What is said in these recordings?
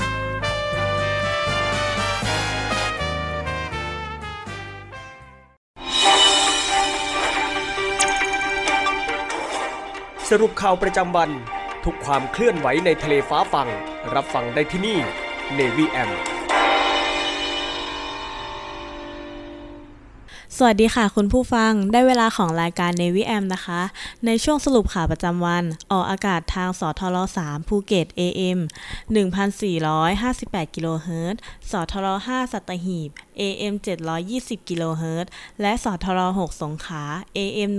2563 สรุปข่าวประจำวัน ทุกความเคลื่อนไหวในทะเลฟ้าฟัง รับฟังได้ที่นี่ Navy M สวัสดีค่ะคุณผู้ฟังได้เวลาของรายการ Navy AM นะคะ ในช่วงสรุปข่าวประจำวัน ออกอากาศทางสทร3ภูเก็ต AM 1458 กิโลเฮิรตซ์สทร5สัตหีบ AM 720กิโลเฮิรตซ์และสทร6สงขา AM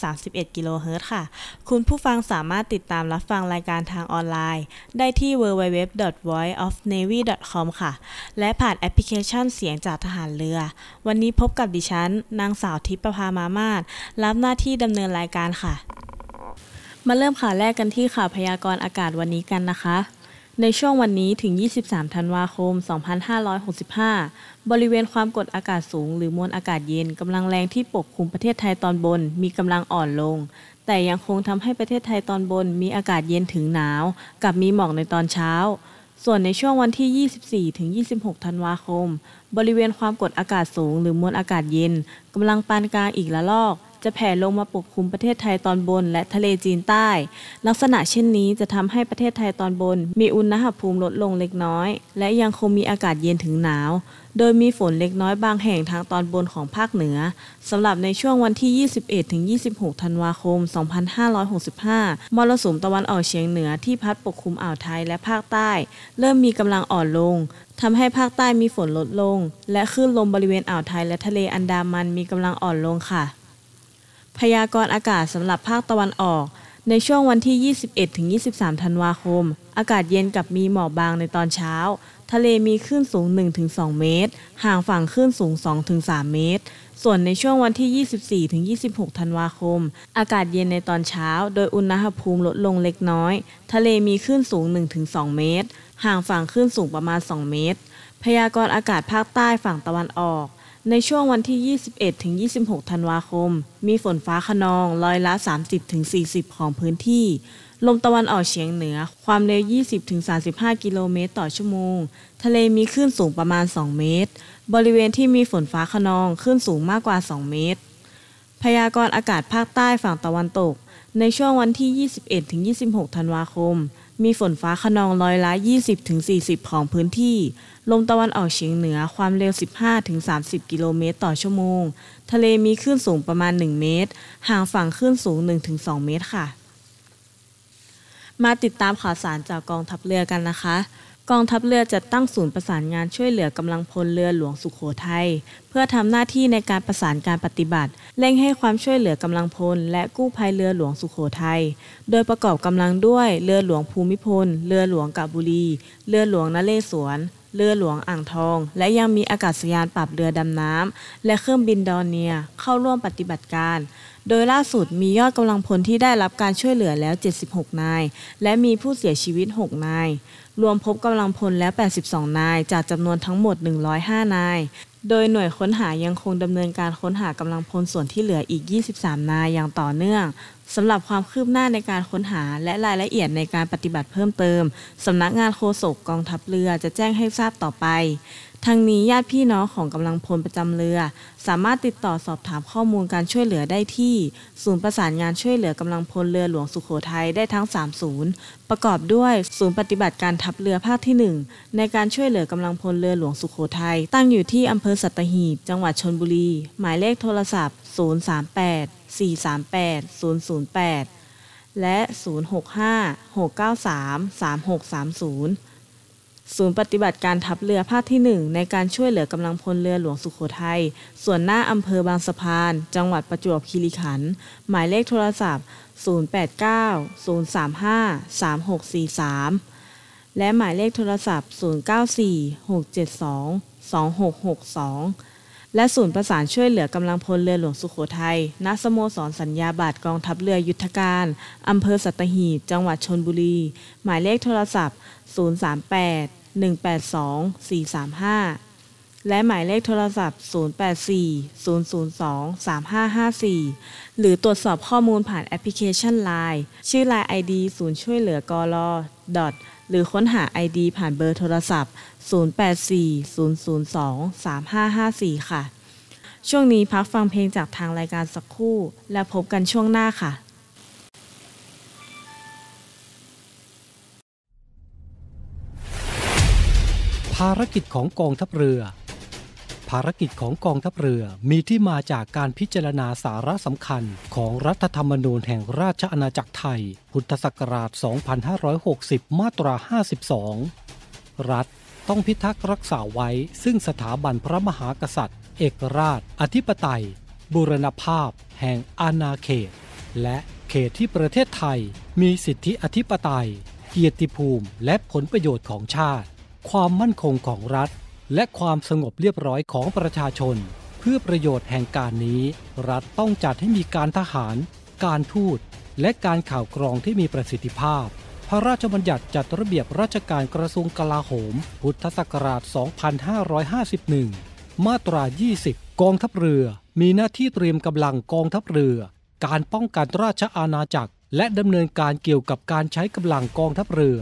1431กิโลเฮิรตซ์ค่ะ คุณผู้ฟังสามารถติดตามรับฟังรายการทางออนไลน์ ได้ที่ www.voiceofnavy.com ค่ะ และผ่านแอปพลิเคชันเสียงจากทหารเรือ วันนี้พบกับดิฉัน นางสาวทิพประภามามาศรับหน้าที่ดำเนินรายการค่ะ มาเริ่มข่าวแรกกันที่ข่าวพยากรณ์อากาศวันนี้กันนะคะ ในช่วงวันนี้ถึง 23 ธันวาคม 2565 บริเวณความกดอากาศสูง หรือมวลอากาศเย็นกำลังแรงที่ปกคลุมประเทศไทยตอนบน มีกำลังอ่อนลง แต่ยังคงทำให้ประเทศไทยตอนบน มีอากาศเย็นถึงหนาว กับมีหมอกในตอนเช้า ส่วนในช่วงวันที่ 24 ถึง 26 ธันวาคม บริเวณความกดอากาศสูง หรือมวลอากาศเย็นกำลังปานกลางอีกละลอก จะแผ่ลงมาปกคลุมประเทศไทยตอนบน และทะเลจีนใต้ ลักษณะเช่นนี้จะทำให้ประเทศไทยตอนบน มีอุณหภูมิลดลงเล็กน้อย และยังคงมีอากาศเย็นถึงหนาว โดยมีฝนเล็กน้อยบางแห่งทางตอนบนของภาคเหนือสำหรับในช่วงวันที่ 21ถึง26 ธันวาคม 2565 มรสุมตะวันออกเฉียงเหนือที่พัดปกคลุมอ่าวไทยและภาคใต้ เริ่มมีกำลังอ่อนลงทำให้ภาคใต้มีฝนลดลง และคลื่นลมบริเวณอ่าวไทยและทะเลอันดามันมีกำลังอ่อนลงค่ะ พยากรณ์อากาศสำหรับภาคตะวันออก ในช่วงวันที่ 21-23 ธันวาคม อากาศเย็นกับมีหมอกบางในตอนเช้า ทะเลมีคลื่นสูง 1-2 เมตร ห่างฝั่งคลื่นสูง 2-3 เมตร ส่วนในช่วงวันที่ 24-26 ธันวาคม อากาศเย็นในตอนเช้า โดยอุณหภูมิลดลงเล็กน้อย ทะเลมีคลื่นสูง 1-2 เมตร ห่างฝั่งคลื่นสูงประมาณ 2 เมตร พยากรณ์อากาศภาคใต้ฝั่งตะวันออก ในช่วงวันที่ 21 ถึง 26 ธันวาคม มีฝนฟ้าขนองร้อยละ 30 ถึง 40 ของพื้นที่ ลมตะวันออกเฉียงเหนือ ความเร็ว 20 ถึง 35 กิโลเมตรต่อชั่วโมง ทะเลมีคลื่นสูงประมาณ 2 เมตร บริเวณที่มีฝนฟ้าขนองคลื่นสูงมากกว่า 2 เมตร พยากรณ์อากาศภาคใต้ฝั่งตะวันตก ในช่วงวันที่ 21 ถึง 26 ธันวาคม มีฝนฟ้าขนองร้อยละ 20 ถึง 40 ของพื้นที่ ลมตะวันออกเฉียงเหนือความเร็ว 15-30 กิโลเมตรต่อชั่วโมง ทะเลมีคลื่นสูงประมาณ 1 เมตร ห่างฝั่งคลื่นสูง 1-2 เมตรค่ะ มาติดตามข่าวสารจากกองทัพเรือกันนะคะ กองทัพเรือจะตั้งศูนย์ประสานงานช่วยเหลือกำลังพลเรือหลวงสุขโขทัยเพื่อทำหน้าที่ในการประสานการปฏิบัติเร่งให้ความช่วยเหลือกำลังพล และกู้ภัยเรือหลวงสุขโขทัยโดยประกอบกำลังด้วยเรือหลวงภูมิพล เรือหลวงกาบุรี เรือหลวงนเรศวร เรือหลวงอ่างทอง และยังมีอากาศยานปรับเรือดำน้ำและเครื่องบินดอนเนียเข้าร่วมปฏิบัติการ โดยล่าสุดมียอดกำลังพลที่ได้รับการช่วยเหลือแล้ว 76 นาย และมีผู้เสียชีวิต 6 นาย รวมพบกำลังพลแล้ว 82 นาย จากจำนวนทั้งหมด 105 นาย โดยหน่วยค้นหายังคงดำเนินการค้นหากำลังพลส่วนที่เหลืออีก 23 นายอย่างต่อเนื่องสำหรับความคืบหน้าในการค้นหาและรายละเอียดในการปฏิบัติเพิ่มเติมสำนักงานโฆษกกองทัพเรือจะแจ้งให้ทราบต่อไป ทั้งนี้ญาติพี่น้องของกำลังพลประจำเรือ สามารถติดต่อสอบถามข้อมูลการช่วยเหลือได้ที่ ศูนย์ประสานงานช่วยเหลือกำลังพลเรือหลวงสุโขทัยได้ทั้ง 3 ศูนย์ ประกอบด้วยศูนย์ปฏิบัติการทัพเรือภาคที่ 1 ในการช่วยเหลือกำลังพลเรือหลวงสุโขทัยตั้งอยู่ที่อำเภอสัตหีบ จังหวัดชนบุรี หมายเลขโทรศัพท์ 038 438 008 และ 065 693 3630 ศูนย์ปฏิบัติการทัพเรือภาคที่ 1 ในการช่วยเหลือกำลังพลเรือหลวงสุโขทัย ส่วนหน้าอำเภอบางสะพาน จังหวัดประจวบคีรีขันธ์หมายเลขโทรศัพท์ 089 035 3643 และหมายเลขโทรศัพท์ 094 672 2662 และศูนย์ประสานช่วยเหลือกำลังพลเรือหลวงสุโขทัย ณ สโมสรสัญญาบัตรกองทัพเรือยุทธการ อำเภอสัตหีบ จังหวัดชนบุรี หมายเลขโทรศัพท์ 038 182 435 และหมายเลขโทรศัพท์ 084 002 3554 หรือตรวจสอบข้อมูลผ่านแอปพลิเคชัน Line ชื่อ Line ID ศูนย์ช่วยเหลือกอลอหรือค้นหา ID ผ่านเบอร์โทรศัพท์ 084 002 3554 ค่ะ ช่วงนี้พักฟังเพลงจากทางรายการสักครู่ และพบกันช่วงหน้าค่ะภารกิจของกองทัพเรือ ภารกิจของกองทัพเรือมีที่มาจากการพิจารณาสาระสำคัญของรัฐธรรมนูญแห่งราชอาณาจักรไทย พุทธศักราช 2560 มาตรา 52 รัฐ ต้องพิทักษ์รักษาไว้ ซึ่งสถาบันพระมหากษัตริย์ เอกราช อธิปไตยบูรณภาพ แห่งอาณาเขต และเขตที่ประเทศไทย มีสิทธิอธิปไตย เกียรติภูมิ และผลประโยชน์ของชาติ ความมั่นคงของรัฐ และความสงบเรียบร้อยของประชาชน เพื่อประโยชน์แห่งการนี้ รัฐต้องจัดให้มีการทหาร การทูตและการข่าวกรองที่มีประสิทธิภาพ พระราชบัญญัติจัดระเบียบราชการกระทรวงกลาโหม พุทธศักราช 2551 มาตรา 20 กองทัพเรือ มีหน้าที่เตรียมกำลังกองทัพเรือ การป้องกันราชอาณาจักร และดำเนินการเกี่ยวกับการใช้กำลังกองทัพเรือ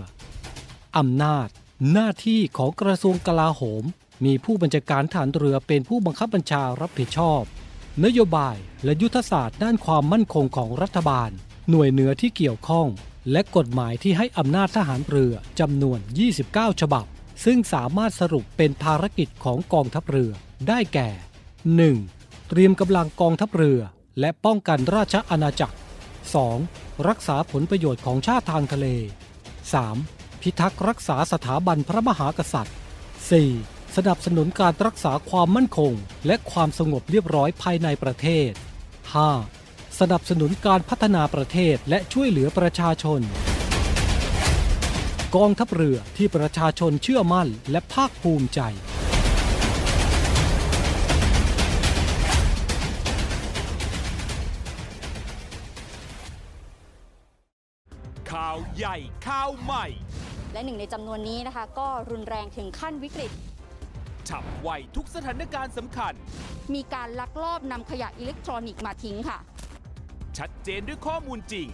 อำนาจ หน้าที่ของกระทรวงกลาโหม มีผู้บัญชาการฐานเรือเป็นผู้บังคับบัญชารับผิดชอบ นโยบายและยุทธศาสตร์ด้านความมั่นคงของรัฐบาล หน่วยเหนือที่เกี่ยวข้อง และกฎหมายที่ให้อำนาจทหารเรือจำนวน 29 ฉบับ ซึ่งสามารถสรุปเป็นภารกิจของกองทัพเรือได้แก่ 1. เตรียมกำลังกองทัพเรือ และป้องกันราชอาณาจักร 2. รักษาผลประโยชน์ของชาติทางทะเล 3. พิทักษ์รักษาสถาบันพระมหากษัตริย์ 4. สนับสนุนการรักษาความมั่นคง และความสงบเรียบร้อยภายในประเทศ 5. สนับสนุนการพัฒนาประเทศและช่วยเหลือประชาชน กองทัพเรือที่ประชาชนเชื่อมั่นและภาคภูมิใจ ข่าวใหญ่ข่าวใหม่ และหนึ่งในจำนวนนี้นะคะ ก็รุนแรงถึงขั้นวิกฤตฉับไวทุกสถานการณ์สำคัญ มีการลักลอบนำขยะอิเล็กทรอนิกส์มาทิ้งค่ะ ชัดเจนด้วยข้อมูลจริง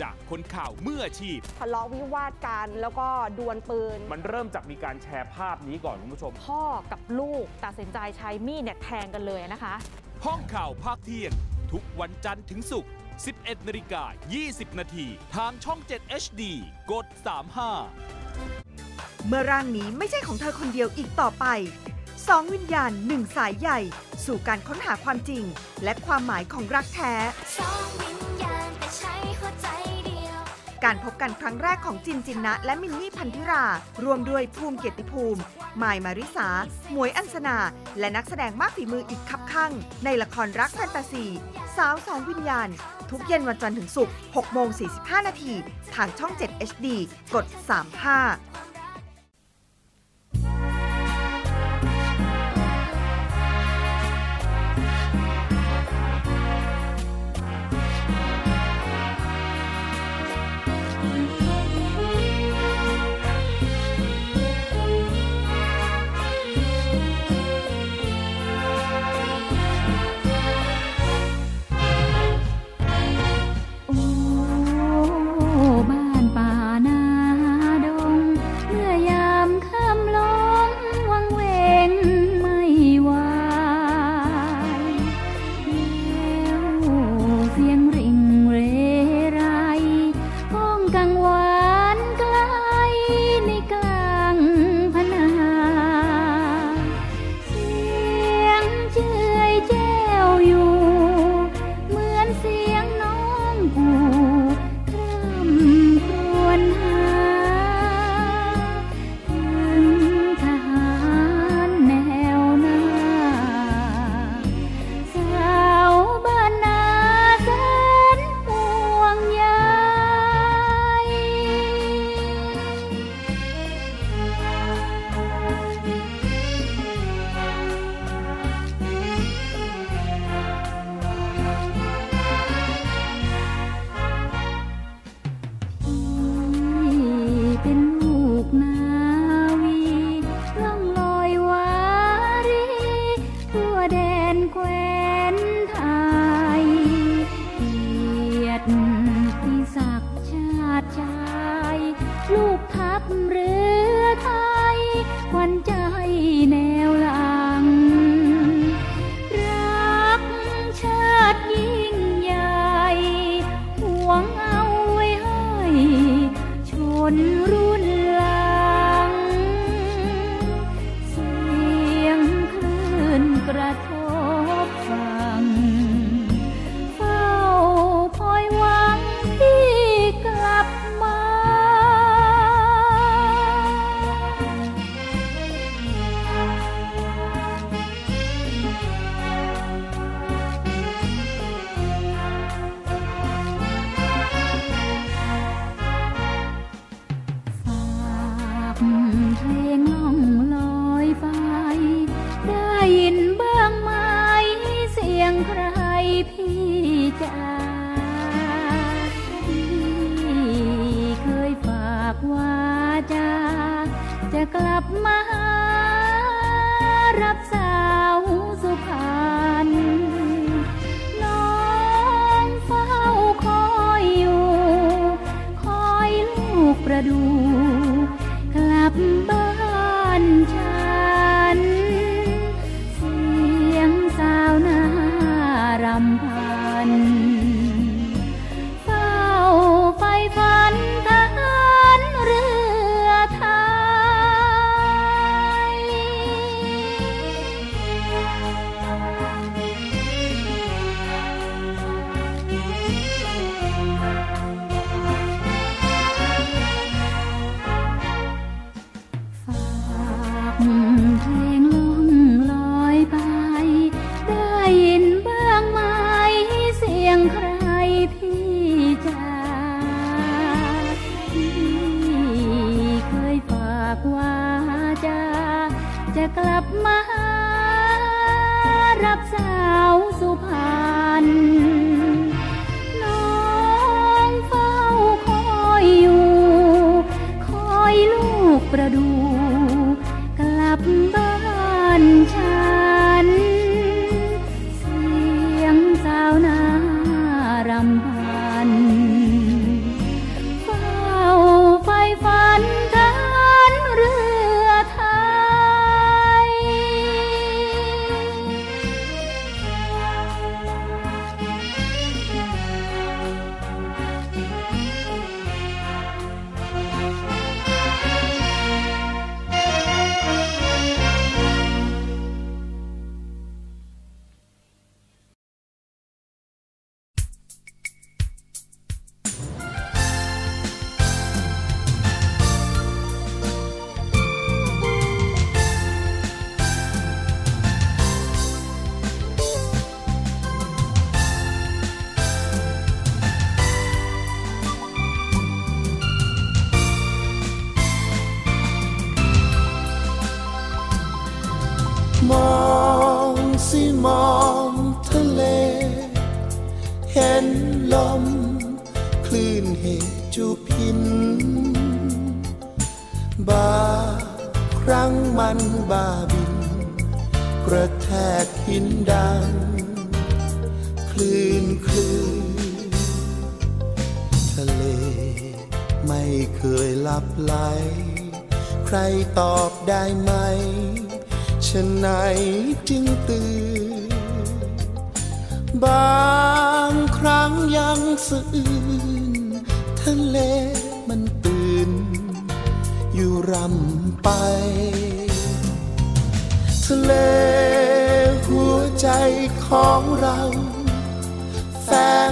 จากคนข่าวมืออาชีพ ทะเลาะวิวาทกันแล้วก็ดวลปืน มันเริ่มจากมีการแชร์ภาพนี้ก่อนคุณผู้ชม พ่อกับลูกตัดสินใจใช้มีดเนี่ยแทงกันเลยนะคะ ห้องข่าวภาคเที่ยง ทุกวันจันทร์ถึงศุกร์ 11นาฬิกา20 นาทีทางช่อง 7 HD กด 35 เมื่อร่างนี้ไม่ใช่ของเธอคนเดียวอีกต่อไป สองวิญญาณหนึ่งสายใหญ่ สู่การค้นหาความจริง และความหมายของรักแท้การพบกันครั้งแรกของจินจินนะ และมินนี่พันธิรา รวมด้วยภูมิเกียรติภูมิมายมาริสา หมวยอัญสนา และนักแสดงมากฝีมืออีกคับข้าง ในละครรักแฟนตาซี สาวสองวิญญาณ ทุกเย็นวันจันทร์ถึงศุกร์6โมง45 นาที ทางช่อง 7 HD กด 35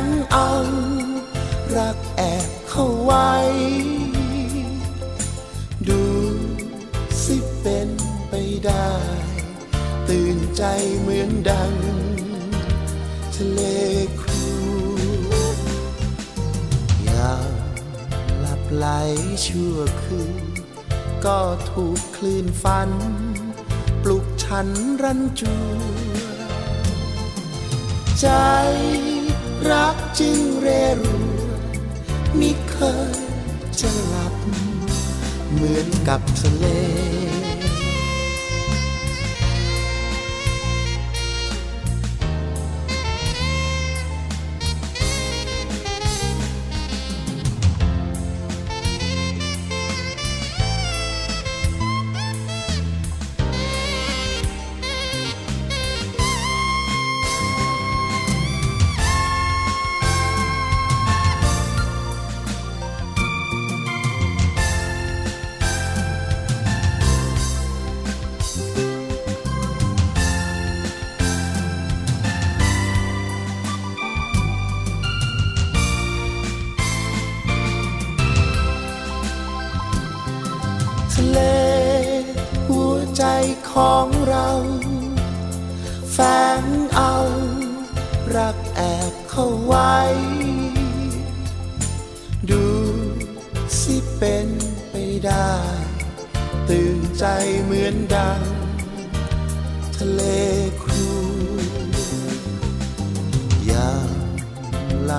งเอารักแอบเข้าไว้ ดูสิเป็นไปได้ ตื่นใจเหมือนดัง ทะเลครูยามหลับไหลชั่วคืน ก็ถูกคลื่นฟัน ปลุกฉันรันจวนใจ รักจึงเรรูมิเคยจะหลับ เหมือนกับทะเล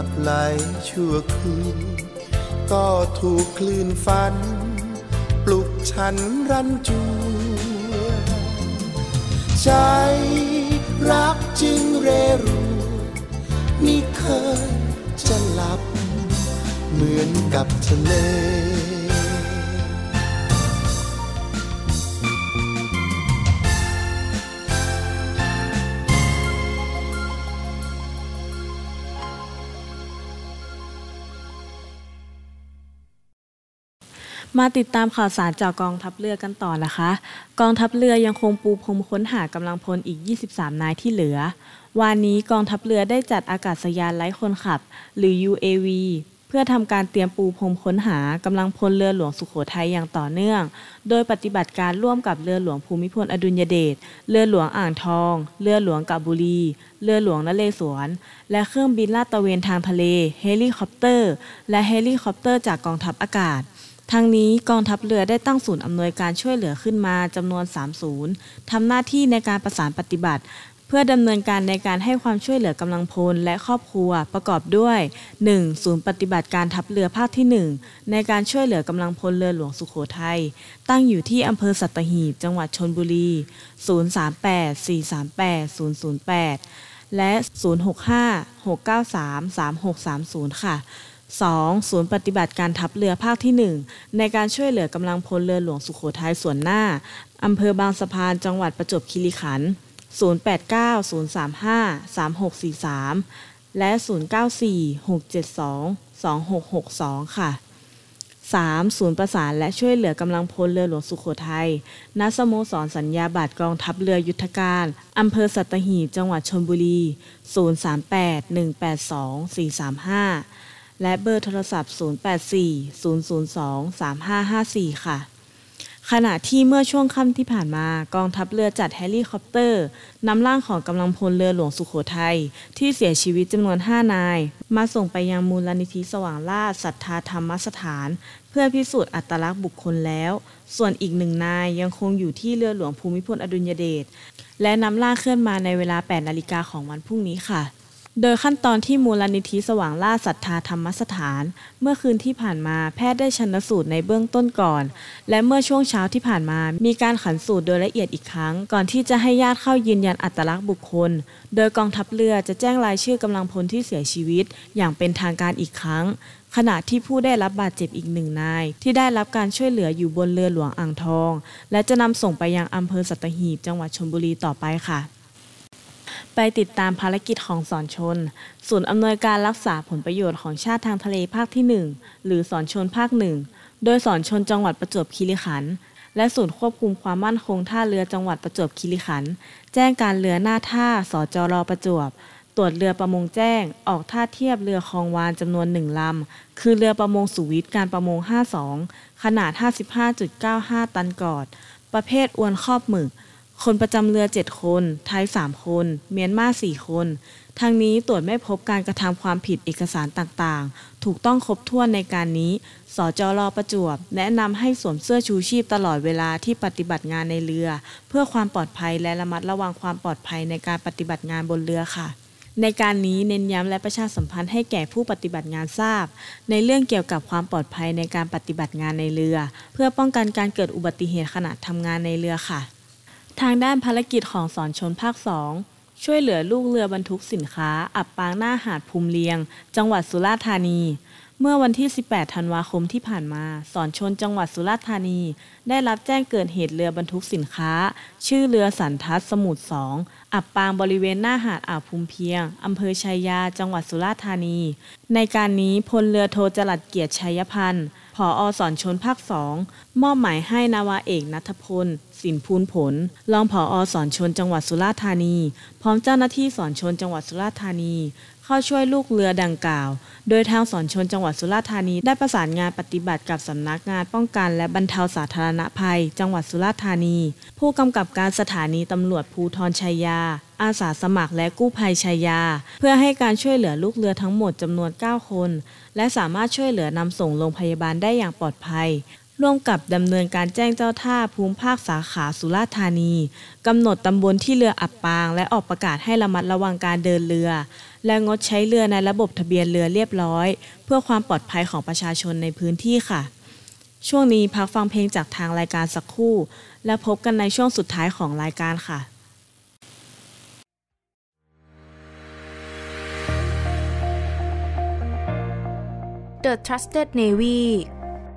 บไหลชั่วคืน ก็ถูกคลื่นฟัน ปลุกฉันรันจวนใจรักจึงเรรูนี่เคยจะหลับ เหมือนกับทะเล มาติดตามข่าวสารจากกองทัพเรือกันต่อนะคะ กองทัพเรือยังคงปูพรมค้นหากำลังพลอีก 23 นายที่เหลือวานนี้กองทัพเรือได้จัดอากาศยานไร้คนขับ หรือ UAV เพื่อทำการเตรียมปูพรมค้นหากำลังพลเรือหลวงสุโขทัยอย่างต่อเนื่อง โดยปฏิบัติการร่วมกับเรือหลวงภูมิพลอดุลยเดช เรือหลวงอ่างทอง เรือหลวงกาบบุรี เรือหลวงนเรศวร และเครื่องบินลาดตระเวนทางทะเล เฮลิคอปเตอร์ และเฮลิคอปเตอร์จากกองทัพอากาศ ทั้งนี้กองทัพเรือได้ตั้งศูนย์อำนวยการช่วยเหลือขึ้นมาจำนวน 3 ศูนย์ทำหน้าที่ในการประสานปฏิบัติ เพื่อดำเนินการในการให้ความช่วยเหลือกำลังพลและครอบครัวประกอบด้วย 1. ศูนย์ปฏิบัติการทัพเรือภาคที่ 1 ในการช่วยเหลือกำลังพลเรือหลวงสุโขทัยตั้งอยู่ที่อำเภอสัตหีบ จังหวัดชลบุรี 038 438 008 และ 065 693 3630 ค่ะ 2. ศูนย์ปฏิบัติการทัพเรือภาคที่ 1 ในการช่วยเหลือกำลังพลเรือหลวงสุโขทัยส่วนหน้าอำเภอบางสะพานจังหวัดประจวบคีรีขันธ์089 035 3643 และ 094 672 2662 ค่ะ 3. ศูนย์ประสานและช่วยเหลือกำลังพลเรือหลวงสุโขทัย ณ สโมสรสัญญาบัตรกองทัพเรือยุทธการอำเภอสัตหีบจังหวัดชลบุรี 038 182 435 และเบอร์โทรศัพท์ 084 002 3554 ค่ะ ขณะที่เมื่อช่วงค่ำที่ผ่านมากองทัพเรือจัดเฮลิคอปเตอร์นำร่างของกำลังพลเรือหลวงสุโขทัยที่เสียชีวิตจำนวน 5 นาย มาส่งไปยังมูลนิธิสว่างราชศรัทธาธรรมสถาน เพื่อพิสูจน์อัตลักษณ์บุคคลแล้ว ส่วนอีกหนึ่งนายยังคงอยู่ที่เรือหลวงภูมิพลอดุลยเดชและนำร่างเคลื่อนมาในเวลา 8 นาฬิกาของวันพรุ่งนี้ค่ะ โดยขั้นตอนที่มูลนิธิสว่างล่าศรัทธาธรรมสถาน เมื่อคืนที่ผ่านมาแพทย์ได้ชันสูตรในเบื้องต้นก่อน และเมื่อช่วงเช้าที่ผ่านมา มีการขันสูตรโดยละเอียดอีกครั้ง ก่อนที่จะให้ญาติเข้ายืนยันอัตลักษณ์บุคคล โดยกองทัพเรือจะแจ้งรายชื่อกำลังพลที่เสียชีวิต อย่างเป็นทางการอีกครั้ง ขณะที่ผู้ได้รับบาดเจ็บอีกหนึ่งนาย ที่ได้รับการช่วยเหลืออยู่บนเรือหลวงอ่างทอง และจะนำส่งไปยังอำเภอสัตหีบจังหวัดชลบุรีต่อไปค่ะ ไปติดตามภารกิจของสอนชน ศูนย์อำนวยการรักษาผลประโยชน์ของชาติทางทะเลภาคที่ 1 หรือสอนชนภาคหนึ่งโดยสอนชนจังหวัดประจวบคีรีขันธ์และศูนย์ควบคุมความมั่นคงท่าเรือจังหวัดประจวบคีรีขันธ์แจ้งการเรือหน้าท่าสจรประจวบ ตรวจเรือประมงแจ้ง ออกท่าเทียบเรือคลองวานจำนวนหนึ่งลำ คือเรือประมงสุวิทย์การประมง 52 ขนาด 55.95 ตันกอด ประเภทอวนครอบหมึก คนประจำเรือ 7 คน ไทย 3 คน เมียนมา4 คน ทางนี้ตรวจไม่พบการกระทำความผิดเอกสารต่างๆ ถูกต้องครบถ้วนในการนี้ สจรประจวบ แนะนำให้สวมเสื้อชูชีพตลอดเวลาที่ปฏิบัติงานในเรือ เพื่อความปลอดภัยและระมัดระวังความปลอดภัยในการปฏิบัติงานบนเรือค่ะในการนี้เน้นย้ำและประชาสัมพันธ์ให้แก่ผู้ปฏิบัติงานทราบ ในเรื่องเกี่ยวกับความปลอดภัยในการปฏิบัติงานในเรือ เพื่อป้องกันการเกิดอุบัติเหตุขณะทำงานในเรือค่ะ ทางด้านภารกิจของสอนชนภาคสองช่วยเหลือลูกเรือบรรทุกสินค้า อับปางหน้าหาดภูมิเลียง จังหวัดสุราษฎร์ธานี เมื่อวันที่ 18 ธันวาคมที่ผ่านมา สอนชนจังหวัดสุราษฎร์ธานี ได้รับแจ้งเกิดเหตุเรือบรรทุกสินค้า ชื่อเรือสันทัศสมุทรสองอับปางบริเวณหน้าหาดอ่าวภูมิเพียง อำเภอชัยยา จังหวัดสุราษฎร์ธานี ในการนี้พลเรือโทจรัดเกียรติชัยพันธ์ผออสอนชนภาคสองมอบหมายให้นาวาเอกนัทพล สินพูนผล รองผออสอนชนจังหวัดสุราษฎร์ธานี พร้อมเจ้าหน้าที่สอนชนจังหวัดสุราษฎร์ธานี เข้าช่วยลูกเรือดังกล่าว โดยทางสอนชนจังหวัดสุราษฎร์ธานีได้ประสานงานปฏิบัติกับสำนักงานป้องกันและบรรเทาสาธารณภัย จังหวัดสุราษฎร์ธานี ผู้กำกับการสถานีตำรวจภูทรชัยยา อาสาสมัครและกู้ภัยชัยยา เพื่อให้การช่วยเหลือลูกเรือทั้งหมดจำนวน 9 คน และสามารถช่วยเหลือนำส่งโรงพยาบาลได้อย่างปลอดภัย ร่วมกับดำเนินการแจ้งเจ้าท่าภูมิภาคสาขาสุราษฎร์ธานีกำหนดตำบลที่เรืออับปาง และออกประกาศให้ระมัดระวังการเดินเรือ และงดใช้เรือในระบบทะเบียนเรือเรียบร้อย เพื่อความปลอดภัยของประชาชนในพื้นที่ค่ะ ช่วงนี้พักฟังเพลงจากทางรายการสักครู่ และพบกันในช่วงสุดท้ายของรายการค่ะ The Trusted Navy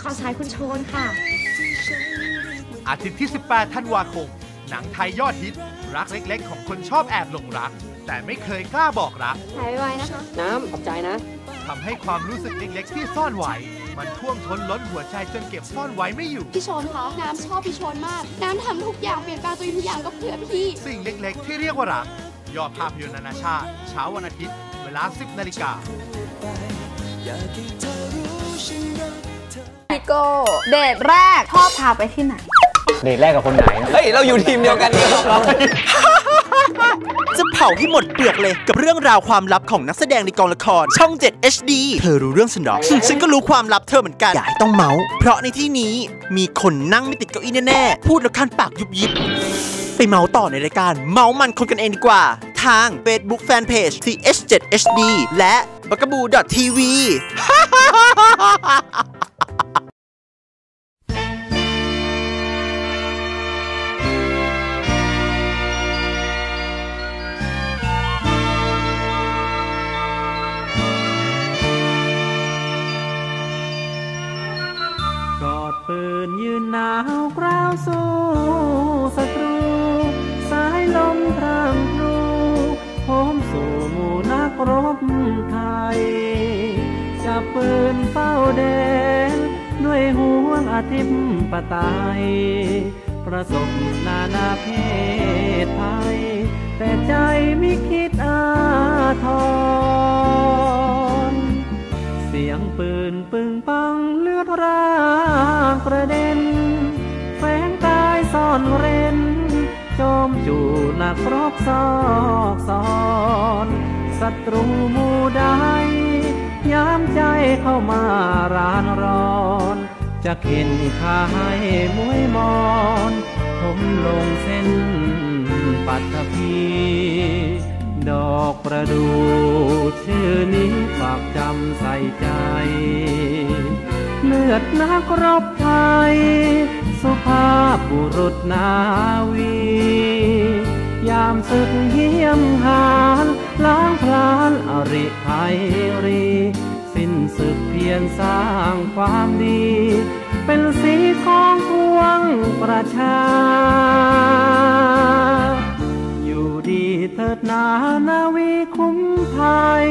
ขอสายคุณโชนค่ะ อาทิตย์ที่ 18 ธันวาคม หนังไทยยอดฮิต รักเล็ก ๆ ของคนชอบแอบหลงรัก แต่ไม่เคยกล้าบอกรักหายไวนะคะ น้ำขอบใจนะ ทำให้ความรู้สึกเล็กๆ ที่ซ่อนไว้ มันท่วมท้นล้นหัวใจจนเก็บซ่อนไว้ไม่อยู่ พี่ชนคะน้ำชอบพี่ชนมาก น้ำทำทุกอย่างเปลี่ยนแปลงตัวเองทุกอย่างก็เพื่อพี่ สิ่งเล็กๆ ที่เรียกว่ารัก ยอดภาพยนตร์นานาชาติ เช้าวันอาทิตย์ เวลา 10 นาฬิกา พี่โก้เดทแรกชอบพาไปที่ไหน เดทแรกกับคนไหน เฮ้ย เราอยู่ทีมเดียวกันเนี่ยจะเผาให้หมดเปลือกเลยกับเรื่องราวความลับของนักแสดงในกองละคร ช่อง 7 HD เธอรู้เรื่องฉันหรอ ฉันก็รู้ความลับเธอเหมือนกัน อย่าให้ต้องเมาส์เพราะในที่นี้มีคนนั่งไม่ติดเก้าอี้แน่ๆ พูดแล้วคันปากยุบยิบ ไปเมาส์ต่อในรายการ เมาส์มันคนกันเองดีกว่า ทาง Facebook Fanpage TH7HD และ b a g a b o o TV กอด ปืนยืนหนาวกราวสู้ ทิพปไตยประสบนานาเพศภัย แต่ใจไม่คิดอาทร เสียงปืนปึงปังเลือดรางกระเด็น แฝงกายซ่อนเร้นจมจู่นักรบซอกซอนศัตรูมูใดยามใจเข้ามารานร้อน จะเข็นขายมวยมอนผมลงเส้นปัตภีดอกประดูชื่อนี้ฝากจำใส่ใจ เลือดนักรบไทย สุภาพบุรุษนาวี ยามศึกเยี่ยมหานล้างพลานอริไทยรี สิ้นศึกเพียรสร้างความดี เป็นสีของพวงประชา อยู่ดีเถิดนานาวีคุ้มไทย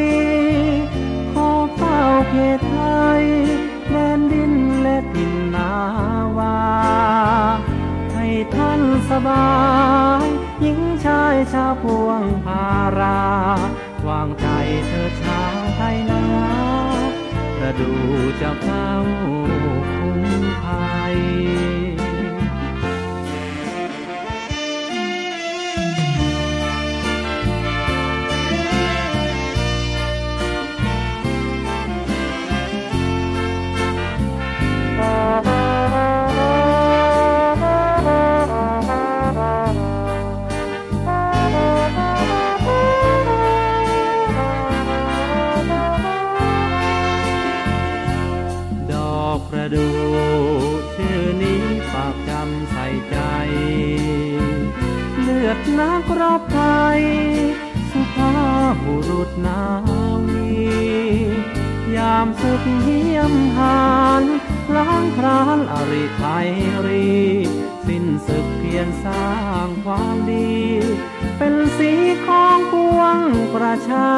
ขอเฝ้าเขตไทยแดนดินและทินนาวา ให้ท่านสบาย หญิงชายชาวพวงพาราวางใจเธอชาวไทยนาประดูจะเฝ้า ภัย นักรบไทย สุภาพบุรุษนาวี ยามศึกเยี่ยมหานล้างพรานอริไทยรี สิ้นศึกเพียรสร้างความดี เป็นสีของปวงประชา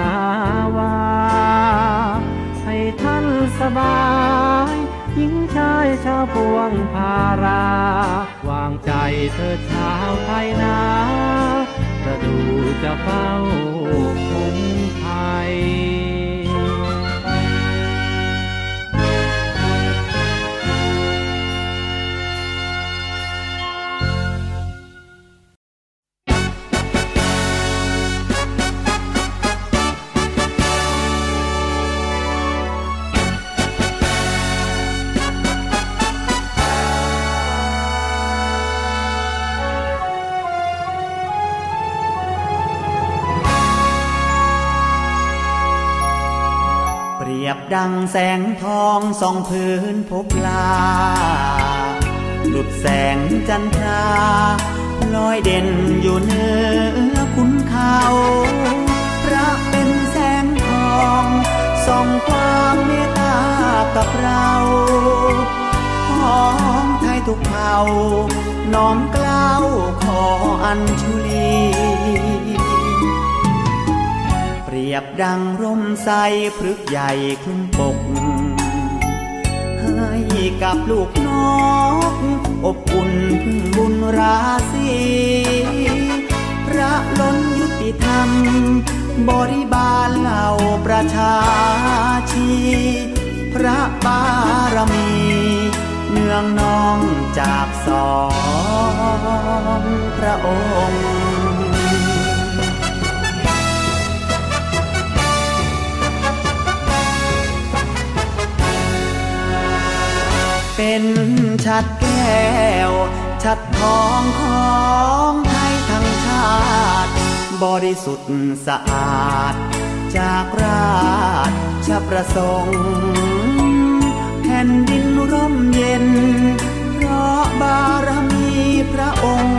นาวา ให้ท่านสบายหญิงชายชาวพวงพาราวางใจเธอชาวไทยนา ประดูจะเฝ้า ดังแสงทองส่องพื้นพบลาหลุดแสงจันทราลอยเด่นอยู่เหนือคุณเขาพระเป็นแสงทองส่องความเมตตากับเราของไทยทุกเผ่าน้อมกล้าวขออัญชุลี ดังร่มใสพฤกษ์ใหญ่คลุมปก ให้กับลูกนก อบอุ่นพึ่งบุญราศีพระล้นยุติธรรม บริบาลเหล่าประชาชี พระบารมี เนืองนองจากสองพระองค์ เป็นชัดแก้ว ชัดทองของไทยทั้งชาติ บริสุทธิ์สะอาด จากราชประสงค์แผ่นดินร่มเย็น เพราะบารมีพระองค์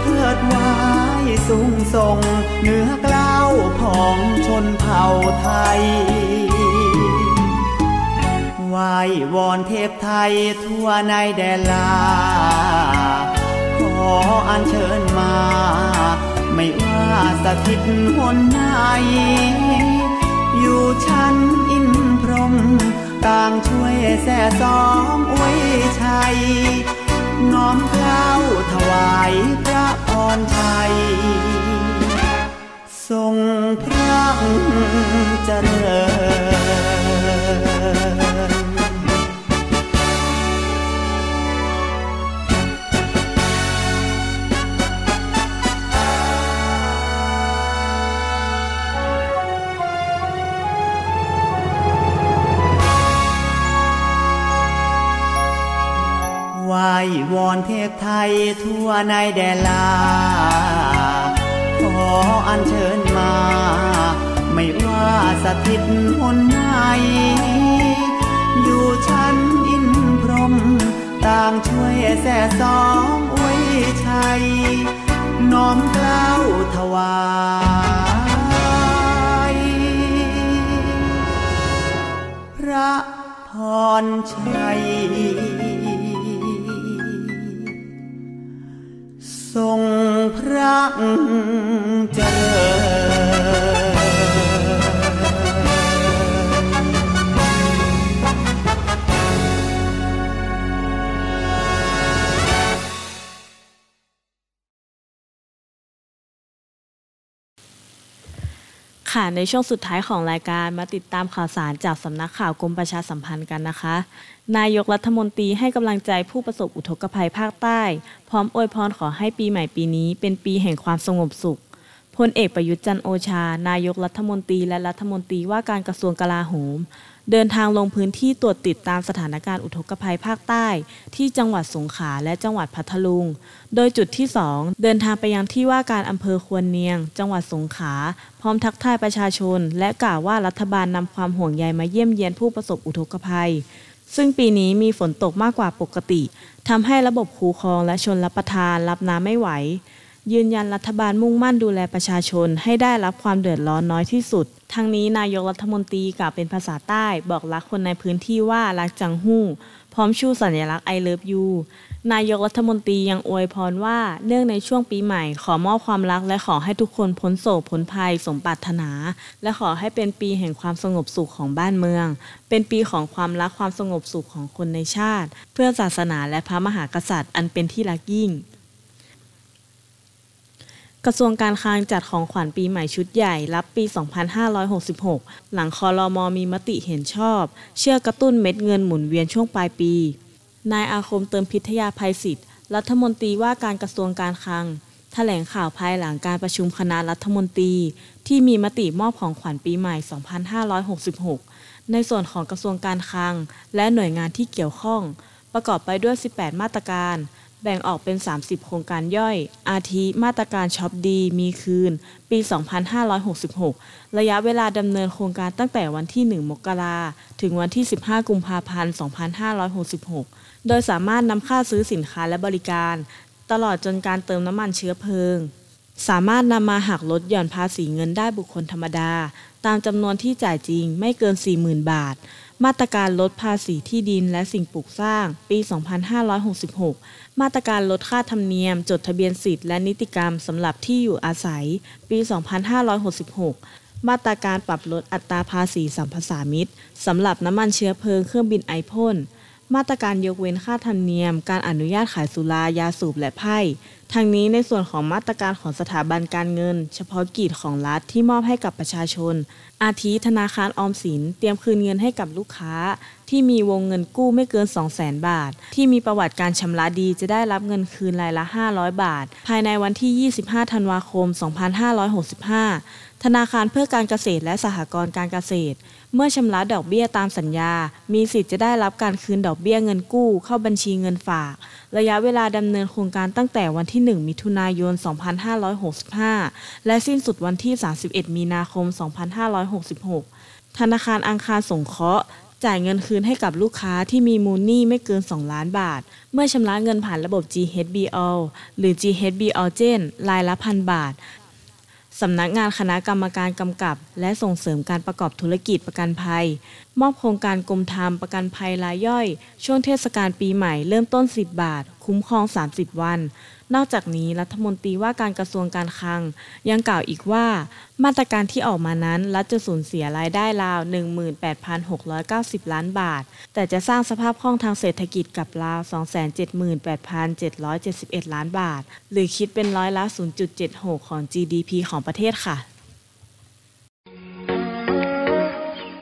เทิดไว้สูงส่งเหนือกล้าวของชนเผ่าไทย ไหววอนเทพไทยทั่วในแดนลา ขออัญเชิญมา ไม่ว่าสถิตหนไหนอยู่ชั้นอินพรหมต่างช่วยแส่สองอวยชัย น้อมเกล้าถวายพระพรชัย ทรงพระเจริญ ไหววอนเทพไทยทั่วในแดนลา ขออัญเชิญมา ไม่ว่าสถิตหนไหนอยู่ชั้นอินพรหมต่างช่วยแส่สองอวยชัย น้อมเกล้าวถวายพระพรชัย ทรงพระเจริญ ค่ะในช่วงสุดท้ายของรายการมาติดตามข่าวสารจากสำนักข่าวกรมประชาสัมพันธ์กันนะคะ นายกรัฐมนตรีให้กำลังใจผู้ประสบอุทกภัยภาคใต้ พร้อมอวยพรขอให้ปีใหม่ปีนี้ เป็นปีแห่งความสงบสุขพลเอกประยุทธ์จันโอชา นายกรัฐมนตรีและรัฐมนตรีว่าการกระทรวงกลาโหม เดินทางลงพื้นที่ตรวจติดตามสถานการณ์อุทกภัยภาคใต้ ที่จังหวัดสงขลาและจังหวัดพัทลุง โดยจุดที่ 2 เดินทางไปยังที่ว่าการอำเภอควรเนียง จังหวัดสงขลาพร้อมทักทายประชาชน และกล่าวว่ารัฐบาลนำความห่วงใยมาเยี่ยมเยียนผู้ประสบอุทกภัย ซึ่งปีนี้มีฝนตกมากกว่าปกติทำให้ระบบคูคลองและชนรับประทานรับน้ำไม่ไหว ยืนยันรัฐบาลมุ่งมั่นดูแลประชาชนให้ได้รับความเดือดร้อนน้อยที่สุด ทั้งนี้นายกรัฐมนตรีกล่าวเป็นภาษาใต้ บอกรักคนในพื้นที่ว่ารักจังหู้ พร้อมชูสัญลักษณ์ I love you นายกรัฐมนตรียังอวยพรว่าเนื่องในช่วงปีใหม่ ขอมอบความรักและขอให้ทุกคนพ้นโศกพ้นภัยสมปรารถนา และขอให้เป็นปีแห่งความสงบสุขของบ้านเมือง เป็นปีของความรักความสงบสุขของคนในชาติ เพื่อศาสนาและพระมหากษัตริย์อันเป็นที่รักยิ่ง กระทรวงการคลังจัดของขวัญปีใหม่ชุดใหญ่รับปี 2566 หลังคอรมอมีมติเห็นชอบ เชื่อกระตุ้นเม็ดเงินหมุนเวียนช่วงปลายปี นายอาคมเติมพิทยาภัยศิษย์รัฐมนตรีว่าการกระทรวงการคลัง แถลงข่าวภายหลังการประชุมคณะรัฐมนตรี ที่มีมติมอบของขวัญปีใหม่ 2566 ในส่วนของกระทรวงการคลัง และหน่วยงานที่เกี่ยวข้อง ประกอบไปด้วย 18 มาตรการ แบ่งออกเป็น 30 โครงการย่อย อาทิมาตรการช็อปดีมีคืน ปี 2566 ระยะเวลาดำเนินโครงการตั้งแต่วันที่ 1 มกราถึงวันที่ 15 กุมภาพันธ์ 2566 โดยสามารถนำค่าซื้อสินค้าและบริการ ตลอดจนการเติมน้ำมันเชื้อเพลิง สามารถนำมาหักลดหย่อนภาษีเงินได้บุคคลธรรมดา ตามจำนวนที่จ่ายจริงไม่เกิน 40,000 บาท มาตรการลดภาษีที่ดินและสิ่งปลูกสร้าง ปี 2566 มาตรการลดค่าธรรมเนียม จดทะเบียนสิทธิ์และนิติกรรมสำหรับที่อยู่อาศัย ปี 2566มาตรการปรับลดอัตราภาษีสัมปทานมิตรสำหรับน้ำมันเชื้อเพลิงเครื่องบินไอพ่น มาตรการยกเว้นค่าธรรมเนียม การอนุญาตขายสุรายาสูบและไพ่ ทางนี้ในส่วนของมาตรการของสถาบันการเงิน เฉพาะกิจของรัฐที่มอบให้กับประชาชน อาทิธนาคารออมสิน เตรียมคืนเงินให้กับลูกค้า ที่มีวงเงินกู้ไม่เกิน 200,000 บาท ที่มีประวัติการชำระดีจะได้รับเงินคืนรายละ 500 บาท ภายในวันที่ 25 ธันวาคม 2565 ธนาคารเพื่อการเกษตรและสหกรณ์การเกษตร เมื่อชำระดอกเบี้ยตามสัญญา มีสิทธิ์จะได้รับการคืนดอกเบี้ยเงินกู้เข้าบัญชีเงินฝาก ระยะเวลาดำเนินโครงการตั้งแต่วันที่ 1 มิถุนายน 2565 และสิ้นสุดวันที่ 31 มีนาคม 2566 ธนาคารอังคารสงเคราะห์จ่ายเงินคืนให้กับลูกค้าที่มีมูลหนี้ไม่เกิน 2 ล้านบาท เมื่อชำระเงินผ่านระบบ GHBL หรือ GHBL Gen รายละพันบาท สำนักงานคณะกรรมการกำกับ และส่งเสริมการประกอบธุรกิจประกันภัย มอบโครงการกรมธรรมประกันภัยรายย่อย ช่วงเทศกาลปีใหม่เริ่มต้น 10 บาท คุ้มครอง 30 วัน นอกจากนี้รัฐมนตรีว่าการกระทรวงการคลัง ยังกล่าวอีกว่า มาตรการที่ออกมานั้นรัฐจะสูญเสียรายได้ราว 18,690 ล้านบาท แต่จะสร้างสภาพคล่องทางเศรษฐกิจกับราว 278,771 ล้านบาท หรือคิดเป็นร้อยละ 0.76 ของ GDP ของประเทศค่ะ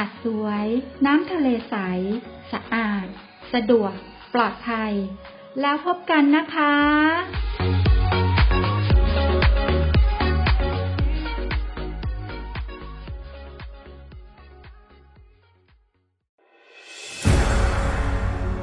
าดสวย น้ำทะเลใส สะอาด สะดวก ปลอดภัย แล้วพบกันนะคะ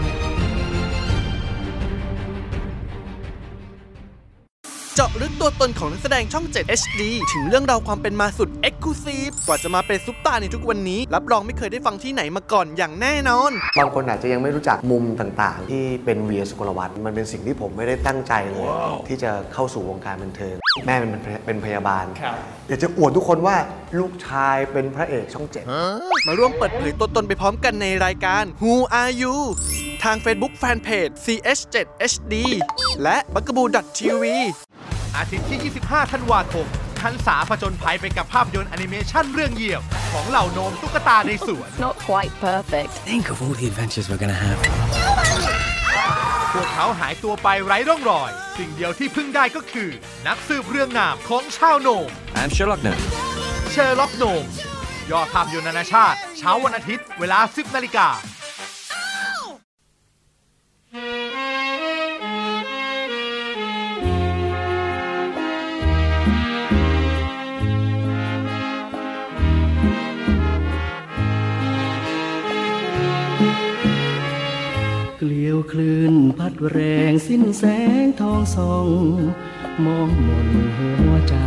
4584 จาะลึกตัวตนของนักแสดงช่อง 7 HD ถึงเรื่องราวความเป็นมาสุด e x c l u s i v e กว่าจะมาเป็นซุปตาในทุกวันนี้ รับรองไม่เคยได้ฟังที่ไหนมาก่อนอย่างแน่นอน บางคนอาจจะยังไม่รู้จักมุมต่างๆ ที่เป็นเวียสุกลวัฒน์มันเป็นสิ่งที่ผมไม่ได้ตั้งใจเลย ที่จะเข้าสู่วงการบันเทิงแม่เป็นเป็นพยาบาลอยากจะอวดทุกคนว่าลูกชายเป็นพระเอกช่องเจ็ดมาร่วมเปิดเผยตัวตนไปพร้อมกันในรายการ Who Are You ทาง Facebook Fanpage CH7HD และ b u g a b o o TV อาทิตย์ที่ 25 ธันวาคมหรรษาผจญภัยไปกับภาพยนตร์แอนิเมชันเรื่องเยี่ยม ของเหล่าโนมตุ๊กตาในสวน Not quite perfect. Think of all the adventures we're gonna have. พวกเขาหายตัวไปไร้ร่องรอย สิ่งเดียวที่พึ่งได้ก็คือ นักสืบเลื่องนามของชาวโนม I'm Sherlock Gnomes. เชอร์ล็อกโนมยอดภาพยนตร์นานาชาติ เช้าวันอาทิตย์ เวลา 10นาฬิกา เกลียวคลื่นพัดแรงสิ้นแสงทองส่อง มองมนหัวใจ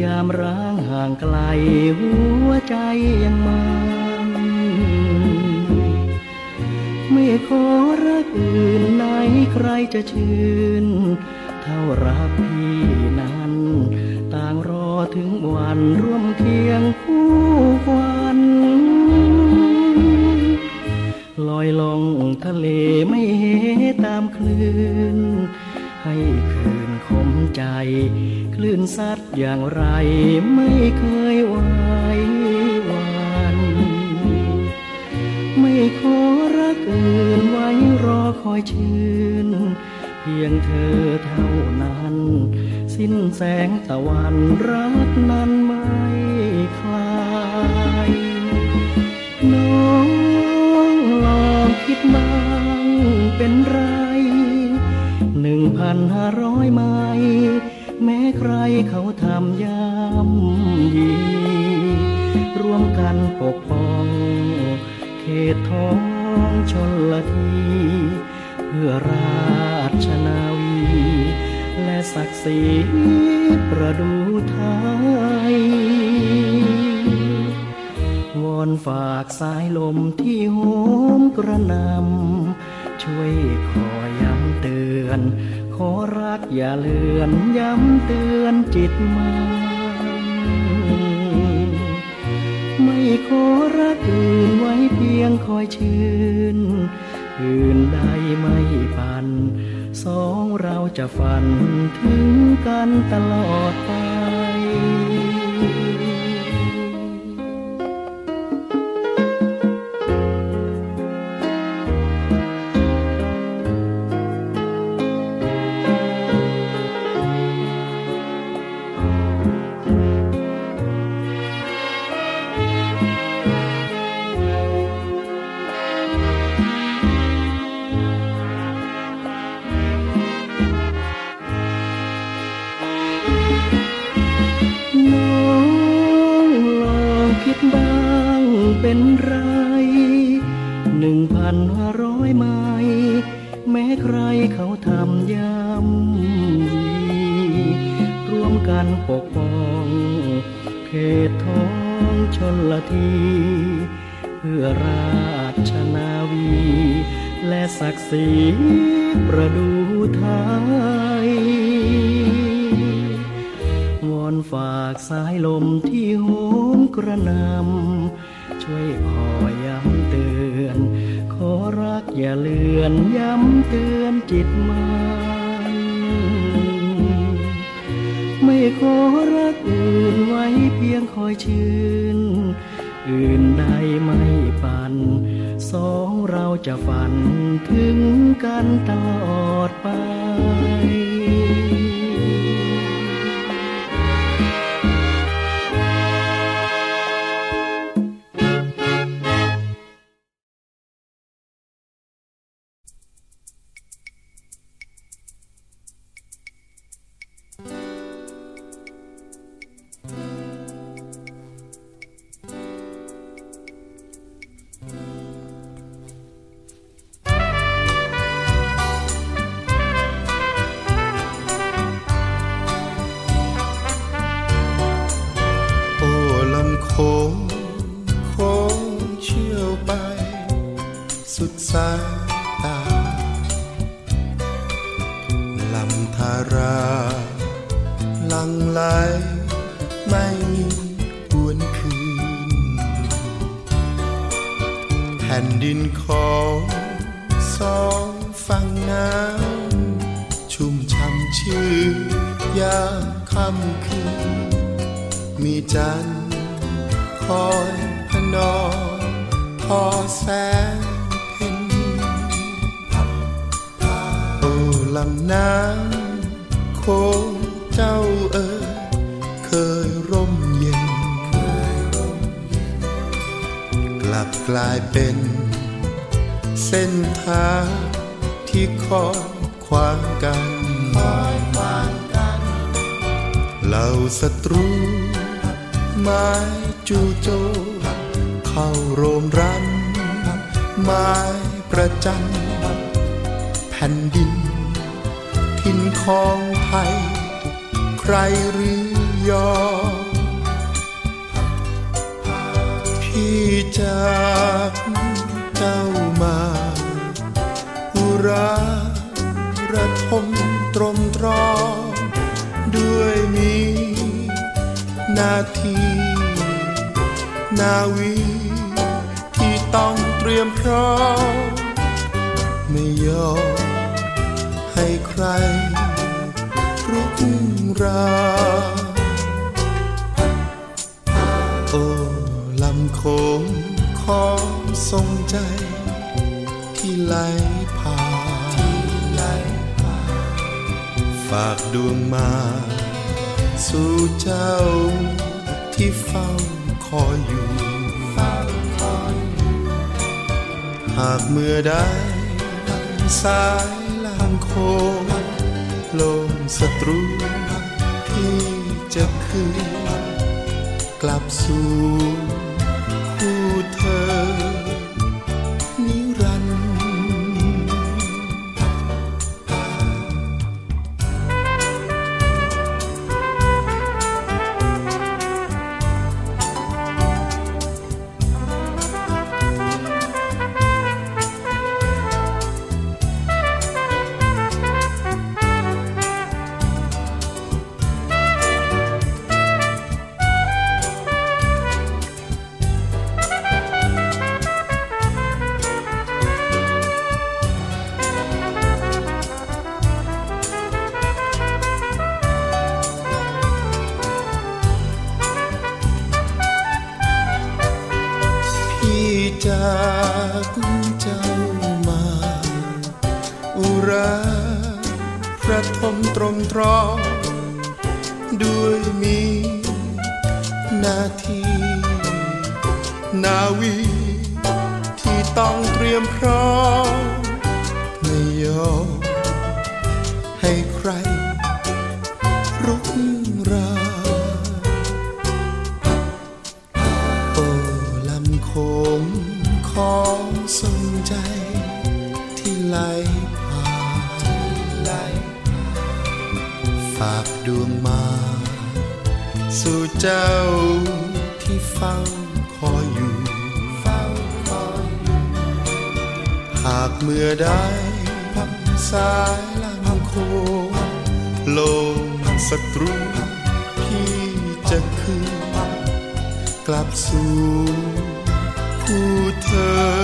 ยามร้างห่างไกลหัวใจยังมันไม่ขอรักอื่นไหนใครจะชื่น เท่ารักพี่นั้น ต่างรอถึงวันร่วมเคียง งทะเลไม่เหตามคลื่น ให้คืนคมใจ คลื่นซัดอย่างไรไม่เคยไหววันไม่ขอรักอื่นไว้รอคอยชื่น เพียงเธอเท่านั้น สิ้นแสงตะวันรักนั้นไม่ พันห้าร้อยไม้ แม้ใครเขาทำย่ำยีร่วมกันปกป้อง เขตท้องชนละที เพื่อราชนาวี และศักดิ์ศรีประดูไทยวอนฝากสายลมที่โหมกระนำช่วยขอย้ำเตือน ขอรักอย่าเลือนย้ำเตือนจิตมาไม่ขอรักอื่นไว้เพียงคอยชื่น อื่นใดไม่ปัน สองเราจะฝันถึงกันตลอดไป เตรียมพร้อมไม่ยอมให้ใครรุกรานโอ้ลำโขงของทรงใจ ที่ไหลผ่านฝากดวงมา สู่เจ้าที่เฝ้าคอยอยู่ หากเมื่อใดสายลางโคงลมศัตรูที่จะคืนกลับสู่ ต้องเตรียมพร้อมไม่ยอมให้ใครรุกราโอ้ลำโขงของสนใจที่ไหลผ่านไหลฝากดวงมา สู่เจ้า เมื่อได้พับสายลำโคโลมศัตรูพี่จะคืนกลับสู่ผู้เธอ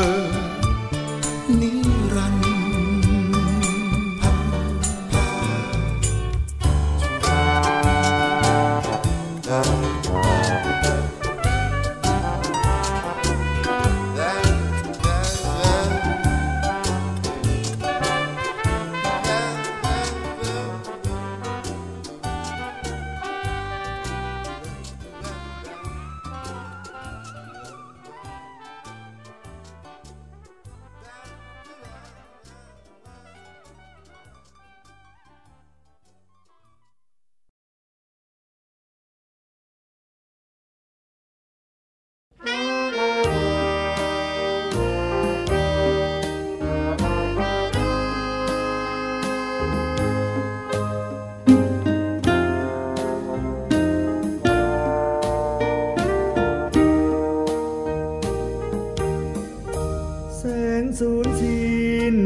แสงสูญสิ้น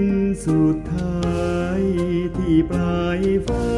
สุดท้ายที่ปลายฟ้า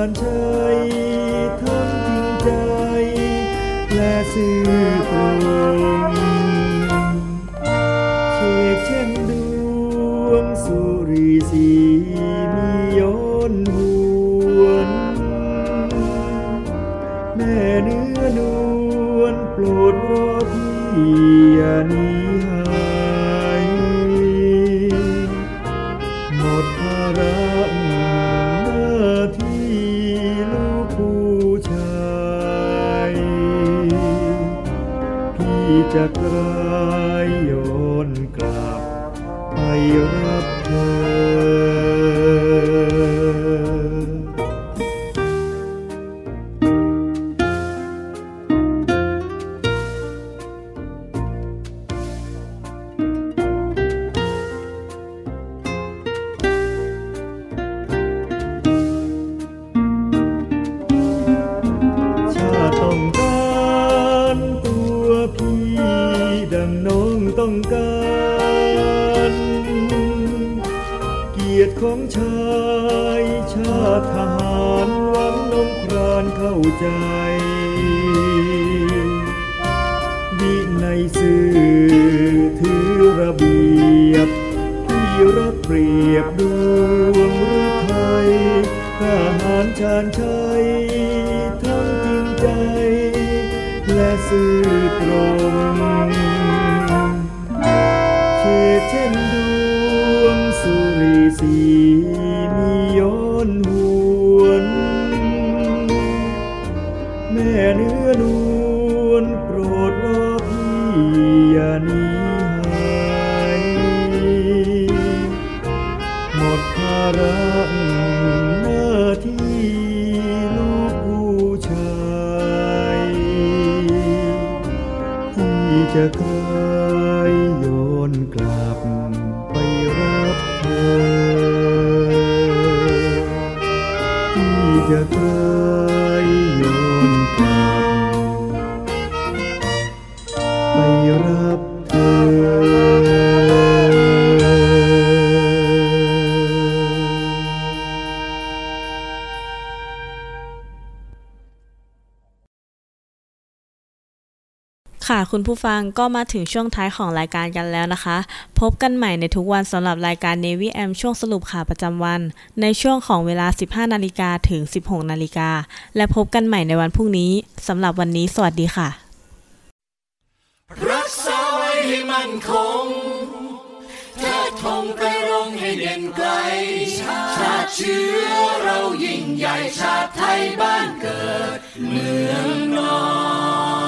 านใช้ทั้งจริงใจ และซื่อตรง อยานี้หายหมดภาระหน้าที่ลูกผู้ชายที่จะคลายโยนกลับไปรับเธอที่จะคลาย คุณผู้ฟังก็มาถึงช่วงท้ายของรายการกันแล้วนะคะ พบกันใหม่ในทุกวันสำหรับรายการ Navy M ช่วงสรุปข่าวประจำวัน ในช่วงของเวลา 15 นาฬิกาถึง 16 นาฬิกา และพบกันใหม่ในวันพรุ่งนี้สำหรับวันนี้ สวัสดีค่ะ รักษาไว้ให้มันคงเธอทงไปรงให้เด่นไกล ชาติเชื้อเรายิ่งใหญ่ชาติไทยบ้านเกิด เมืองนอน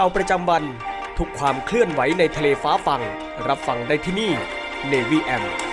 ข่าวประจำวัน ทุกความเคลื่อนไหวในทะเลฟ้าฟัง รับฟังได้ที่นี่ Navy M